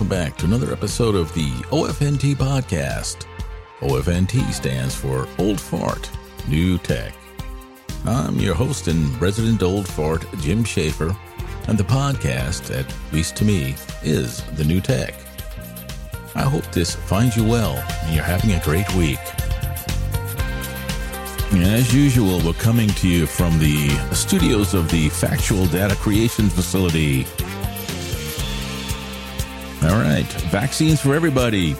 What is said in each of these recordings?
Welcome back to another episode of the OFNT podcast. OFNT stands for Old Fart, New Tech. I'm your host and resident old fart, Jim Schaefer, and the podcast, at least to me, is the new tech. I hope this finds you well and you're having a great week. As usual, we're coming to you from the studios of the Factual Data Creation Facility right, vaccines for everybody.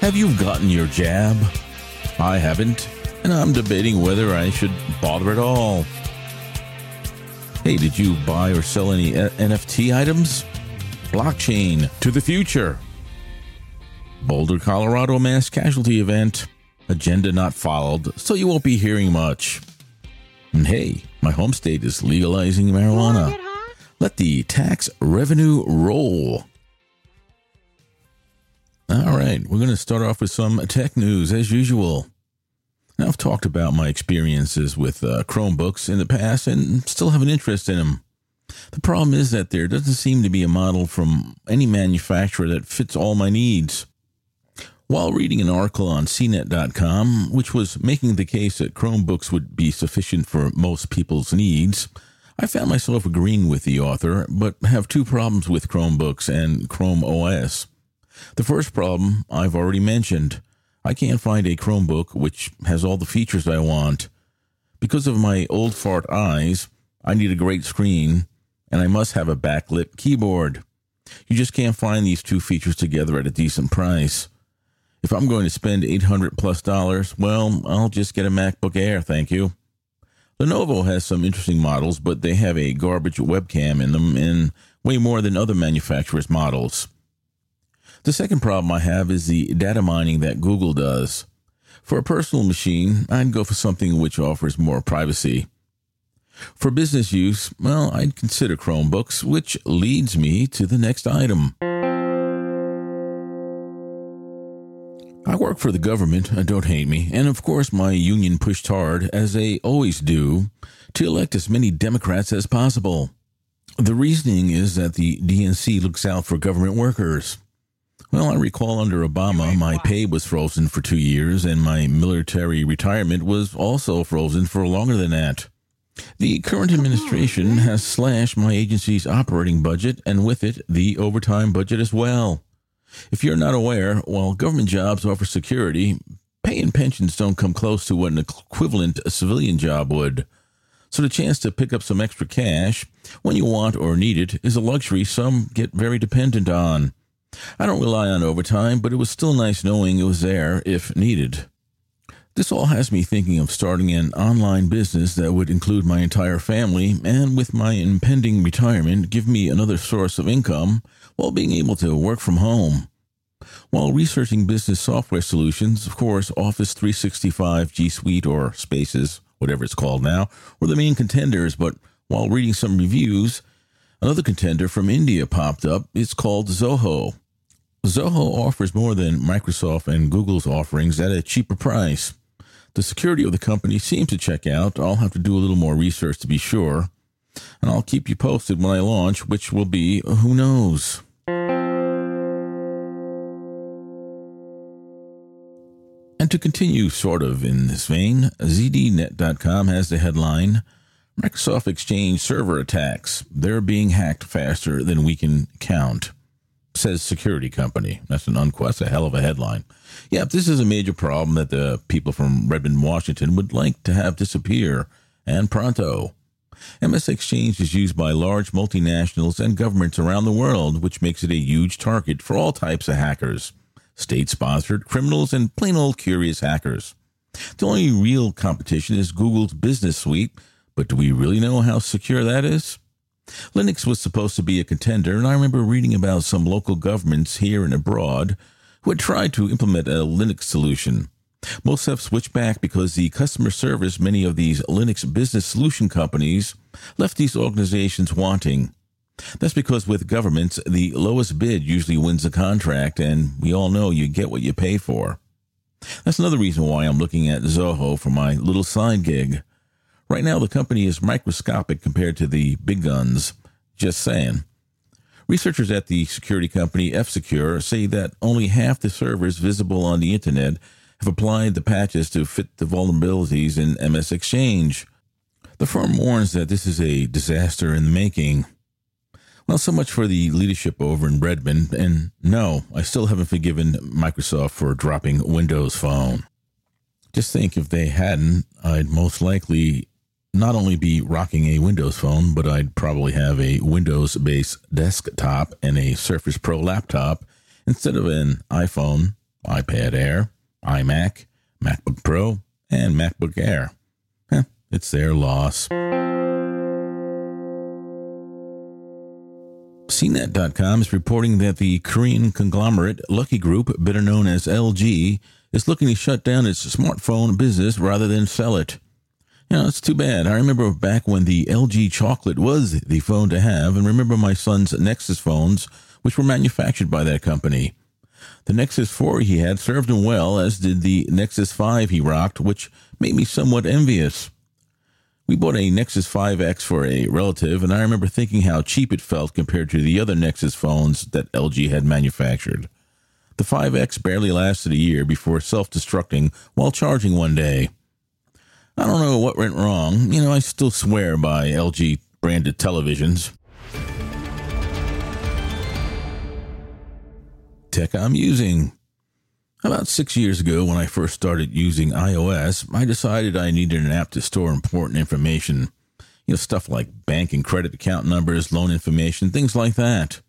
Have you gotten your jab? I haven't, and I'm debating whether I should bother at all. Hey, did you buy or sell any uh, NFT items? Blockchain to the future. Boulder, Colorado mass casualty event. Agenda not followed, so you won't be hearing much. And hey, my home state is legalizing marijuana. Let the tax revenue roll. All right, we're going to start off with some tech news as usual. Now, I've talked about my experiences with uh, Chromebooks in the past and still have an interest in them. The problem is that there doesn't seem to be a model from any manufacturer that fits all my needs. While reading an article on CNET.com, which was making the case that Chromebooks would be sufficient for most people's needs, I found myself agreeing with the author, but have two problems with Chromebooks and Chrome OS. The first problem I've already mentioned. I can't find a Chromebook which has all the features I want. Because of my old fart eyes, I need a great screen, and I must have a backlit keyboard. You just can't find these two features together at a decent price. If I'm going to spend 800 plus dollars, well, I'll just get a MacBook Air, thank you. Lenovo has some interesting models, but they have a garbage webcam in them and way more than other manufacturers' models. The second problem I have is the data mining that Google does. For a personal machine, I'd go for something which offers more privacy. For business use, well, I'd consider Chromebooks, which leads me to the next item. I work for the government, uh, don't hate me, and of course my union pushed hard, as they always do, to elect as many Democrats as possible. The reasoning is that the DNC looks out for government workers. Well, I recall under Obama, my pay was frozen for two years, and my military retirement was also frozen for longer than that. The current administration has slashed my agency's operating budget, and with it, the overtime budget as well. If you're not aware, while government jobs offer security, pay and pensions don't come close to what an equivalent civilian job would. So the chance to pick up some extra cash when you want or need it is a luxury some get very dependent on. I don't rely on overtime, but it was still nice knowing it was there if needed. This all has me thinking of starting an online business that would include my entire family and, with my impending retirement, give me another source of income while being able to work from home. While researching business software solutions, of course, Office 365, G Suite, or Spaces, whatever it's called now, were the main contenders, but while reading some reviews, another contender from India popped up. It's called Zoho. Zoho offers more than Microsoft and Google's offerings at a cheaper price. The security of the company seems to check out. I'll have to do a little more research to be sure. And I'll keep you posted when I launch, which will be who knows. And to continue sort of in this vein, ZDNet.com has the headline Microsoft Exchange server attacks. They're being hacked faster than we can count, says security company. That's an unquest, a hell of a headline. Yep, this is a major problem that the people from Redmond, Washington would like to have disappear, and pronto. MS Exchange is used by large multinationals and governments around the world, which makes it a huge target for all types of hackers state sponsored criminals and plain old curious hackers. The only real competition is Google's Business Suite, but do we really know how secure that is? Linux was supposed to be a contender, and I remember reading about some local governments here and abroad who had tried to implement a Linux solution. Most have switched back because the customer service many of these Linux business solution companies left these organizations wanting. That's because with governments, the lowest bid usually wins the contract, and we all know you get what you pay for. That's another reason why I'm looking at Zoho for my little side gig. Right now, the company is microscopic compared to the big guns. Just saying. Researchers at the security company F Secure say that only half the servers visible on the internet have applied the patches to fit the vulnerabilities in MS Exchange. The firm warns that this is a disaster in the making. Well, so much for the leadership over in Redmond, and no, I still haven't forgiven Microsoft for dropping Windows Phone. Just think if they hadn't, I'd most likely not only be rocking a Windows phone, but I'd probably have a Windows based desktop and a Surface Pro laptop instead of an iPhone, iPad Air, iMac, MacBook Pro, and MacBook Air. Eh, it's their loss. CNET.com is reporting that the Korean conglomerate Lucky Group, better known as LG, is looking to shut down its smartphone business rather than sell it. You know, it's too bad. I remember back when the LG chocolate was the phone to have, and remember my son's Nexus phones, which were manufactured by that company. The Nexus 4 he had served him well, as did the Nexus 5 he rocked, which made me somewhat envious. We bought a Nexus 5X for a relative, and I remember thinking how cheap it felt compared to the other Nexus phones that LG had manufactured. The 5X barely lasted a year before self destructing while charging one day. I don't know what went wrong. You know, I still swear by LG branded televisions. Tech I'm using. About six years ago, when I first started using iOS, I decided I needed an app to store important information. You know, stuff like bank and credit account numbers, loan information, things like that.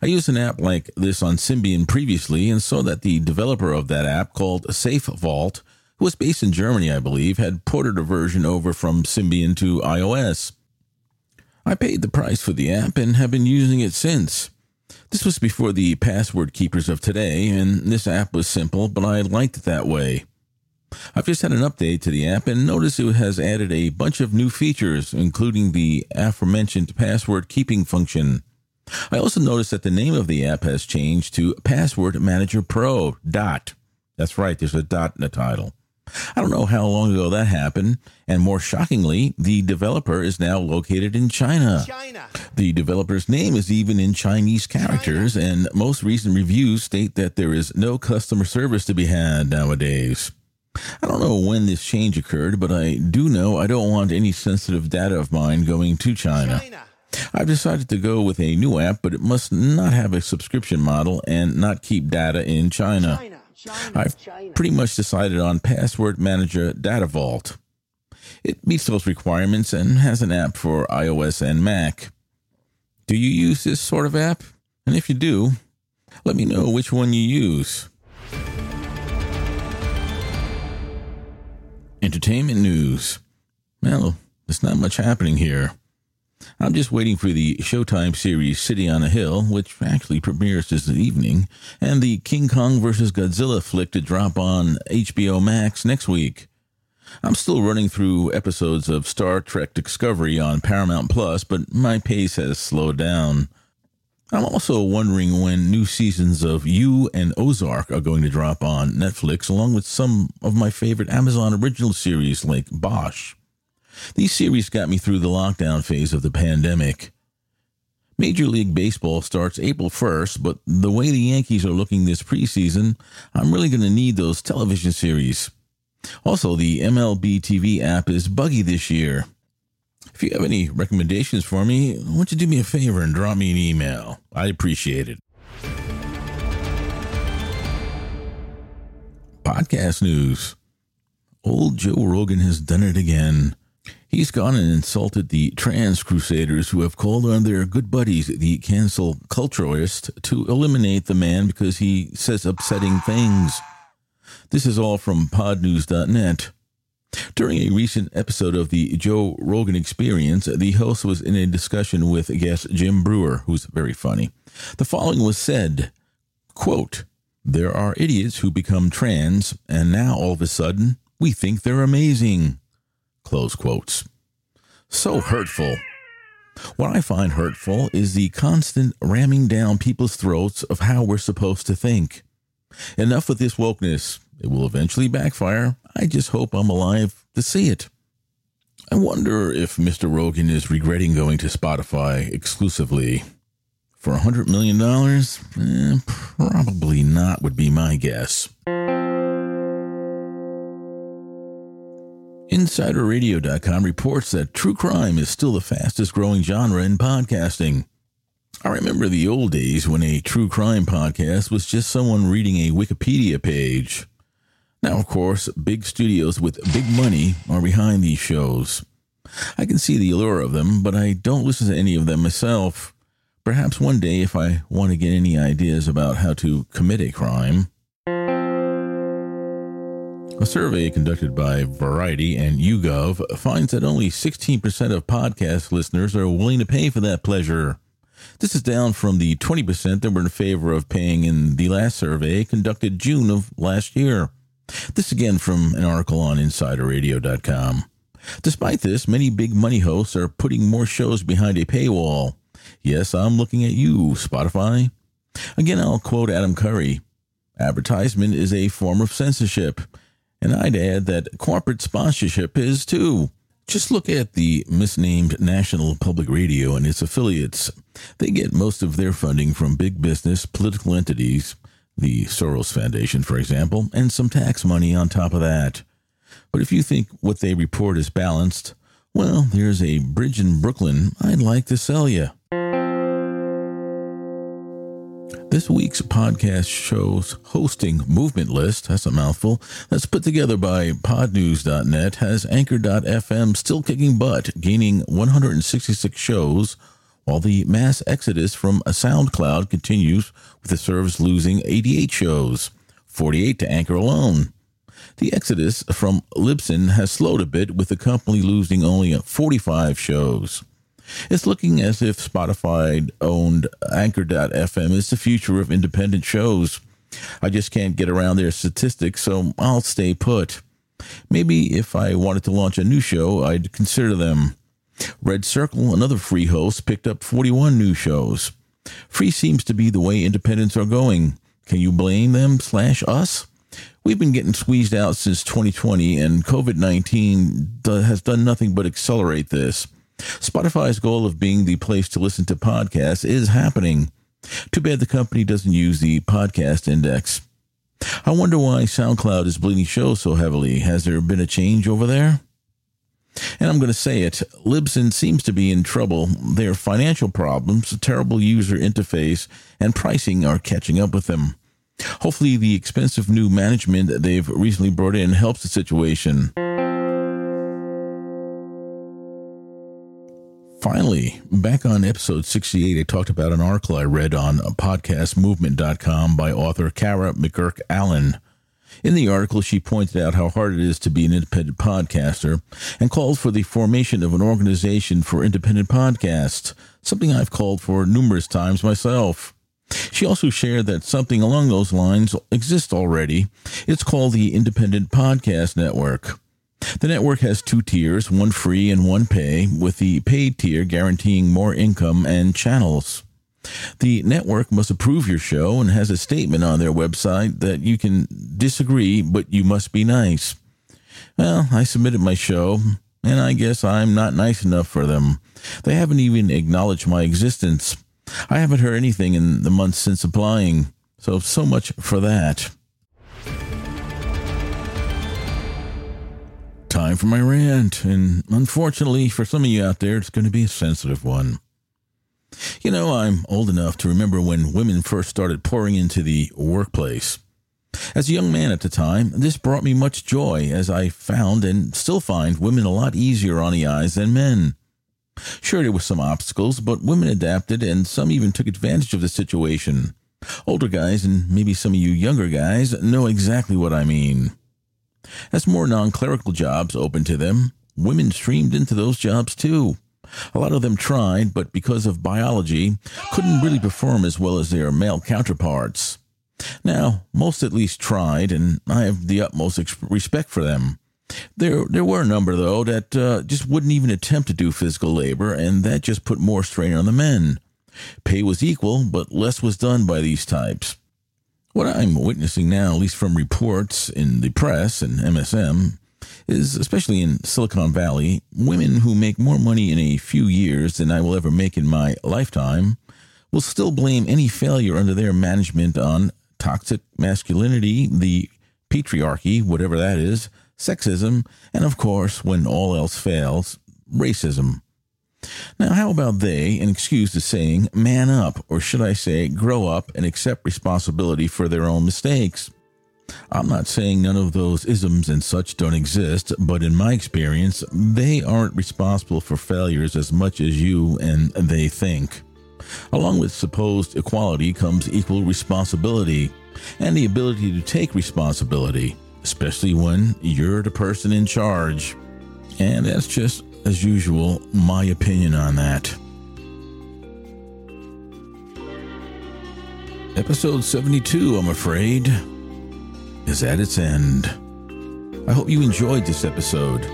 I used an app like this on Symbian previously and saw that the developer of that app, called Safe Vault, was based in Germany, I believe, had ported a version over from Symbian to iOS. I paid the price for the app and have been using it since. This was before the password keepers of today, and this app was simple, but I liked it that way. I've just had an update to the app and noticed it has added a bunch of new features, including the aforementioned password keeping function. I also noticed that the name of the app has changed to Password Manager Pro. Dot. That's right, there's a dot in the title. I don't know how long ago that happened, and more shockingly, the developer is now located in China. China. The developer's name is even in Chinese characters, China. and most recent reviews state that there is no customer service to be had nowadays. I don't know when this change occurred, but I do know I don't want any sensitive data of mine going to China. China. I've decided to go with a new app, but it must not have a subscription model and not keep data in China. China. I've pretty much decided on Password Manager Data Vault. It meets those requirements and has an app for iOS and Mac. Do you use this sort of app? And if you do, let me know which one you use. Entertainment news. Well, there's not much happening here. I'm just waiting for the Showtime series City on a Hill, which actually premieres this evening, and the King Kong vs. Godzilla flick to drop on HBO Max next week. I'm still running through episodes of Star Trek Discovery on Paramount Plus, but my pace has slowed down. I'm also wondering when new seasons of You and Ozark are going to drop on Netflix, along with some of my favorite Amazon original series like Bosch. These series got me through the lockdown phase of the pandemic. Major League Baseball starts April 1st, but the way the Yankees are looking this preseason, I'm really going to need those television series. Also, the MLB TV app is buggy this year. If you have any recommendations for me, why don't you do me a favor and drop me an email? I'd appreciate it. Podcast news. Old Joe Rogan has done it again. He's gone and insulted the trans crusaders who have called on their good buddies, the cancel culturalists, to eliminate the man because he says upsetting things. This is all from podnews.net. During a recent episode of the Joe Rogan Experience, the host was in a discussion with guest Jim Breuer, who's very funny. The following was said, quote, There are idiots who become trans, and now all of a sudden, we think they're amazing. Close quotes. So hurtful. What I find hurtful is the constant ramming down people's throats of how we're supposed to think. Enough with this wokeness. It will eventually backfire. I just hope I'm alive to see it. I wonder if Mr. Rogan is regretting going to Spotify exclusively. For a $100 million? Eh, probably not, would be my guess. InsiderRadio.com reports that true crime is still the fastest growing genre in podcasting. I remember the old days when a true crime podcast was just someone reading a Wikipedia page. Now, of course, big studios with big money are behind these shows. I can see the allure of them, but I don't listen to any of them myself. Perhaps one day, if I want to get any ideas about how to commit a crime, a survey conducted by Variety and YouGov finds that only 16% of podcast listeners are willing to pay for that pleasure. This is down from the 20% that were in favor of paying in the last survey conducted June of last year. This again from an article on InsiderRadio.com. Despite this, many big money hosts are putting more shows behind a paywall. Yes, I'm looking at you, Spotify. Again, I'll quote Adam Curry Advertisement is a form of censorship. And I'd add that corporate sponsorship is too. Just look at the misnamed National Public Radio and its affiliates. They get most of their funding from big business, political entities, the Soros Foundation, for example, and some tax money on top of that. But if you think what they report is balanced, well, there's a bridge in Brooklyn I'd like to sell you. This week's podcast show's hosting movement list, that's a mouthful, that's put together by podnews.net, has anchor.fm still kicking butt, gaining 166 shows, while the mass exodus from SoundCloud continues, with the service losing 88 shows, 48 to Anchor alone. The exodus from Libsyn has slowed a bit, with the company losing only 45 shows. It's looking as if Spotify owned Anchor.fm is the future of independent shows. I just can't get around their statistics, so I'll stay put. Maybe if I wanted to launch a new show, I'd consider them. Red Circle, another free host, picked up 41 new shows. Free seems to be the way independents are going. Can you blame them slash us? We've been getting squeezed out since 2020, and COVID 19 has done nothing but accelerate this. Spotify's goal of being the place to listen to podcasts is happening. Too bad the company doesn't use the podcast index. I wonder why SoundCloud is bleeding shows so heavily. Has there been a change over there? And I'm going to say it Libsyn seems to be in trouble. Their financial problems, terrible user interface, and pricing are catching up with them. Hopefully, the expensive new management they've recently brought in helps the situation. Finally, back on episode 68, I talked about an article I read on podcastmovement.com by author Kara McGurk Allen. In the article, she pointed out how hard it is to be an independent podcaster and called for the formation of an organization for independent podcasts, something I've called for numerous times myself. She also shared that something along those lines exists already. It's called the Independent Podcast Network. The network has two tiers, one free and one pay, with the paid tier guaranteeing more income and channels. The network must approve your show and has a statement on their website that you can disagree, but you must be nice. Well, I submitted my show, and I guess I'm not nice enough for them. They haven't even acknowledged my existence. I haven't heard anything in the months since applying, so so much for that. Time for my rant, and unfortunately for some of you out there, it's going to be a sensitive one. You know, I'm old enough to remember when women first started pouring into the workplace. As a young man at the time, this brought me much joy as I found and still find women a lot easier on the eyes than men. Sure, there were some obstacles, but women adapted and some even took advantage of the situation. Older guys and maybe some of you younger guys know exactly what I mean. As more non clerical jobs opened to them, women streamed into those jobs too. A lot of them tried, but because of biology, couldn't really perform as well as their male counterparts. Now, most at least tried, and I have the utmost respect for them. There, there were a number, though, that uh, just wouldn't even attempt to do physical labor, and that just put more strain on the men. Pay was equal, but less was done by these types. What I'm witnessing now, at least from reports in the press and MSM, is especially in Silicon Valley, women who make more money in a few years than I will ever make in my lifetime will still blame any failure under their management on toxic masculinity, the patriarchy, whatever that is, sexism, and of course, when all else fails, racism. Now, how about they, and excuse the saying, man up, or should I say, grow up and accept responsibility for their own mistakes? I'm not saying none of those isms and such don't exist, but in my experience, they aren't responsible for failures as much as you and they think. Along with supposed equality comes equal responsibility and the ability to take responsibility, especially when you're the person in charge. And that's just as usual, my opinion on that. Episode 72, I'm afraid, is at its end. I hope you enjoyed this episode.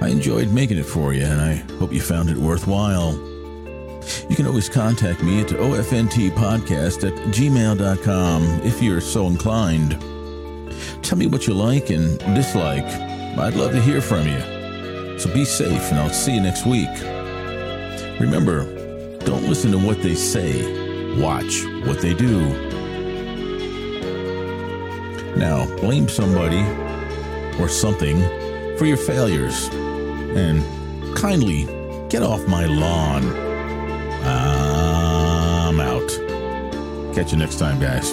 I enjoyed making it for you, and I hope you found it worthwhile. You can always contact me at ofntpodcast at gmail.com if you're so inclined. Tell me what you like and dislike. I'd love to hear from you. So be safe, and I'll see you next week. Remember, don't listen to what they say, watch what they do. Now, blame somebody or something for your failures, and kindly get off my lawn. I'm out. Catch you next time, guys.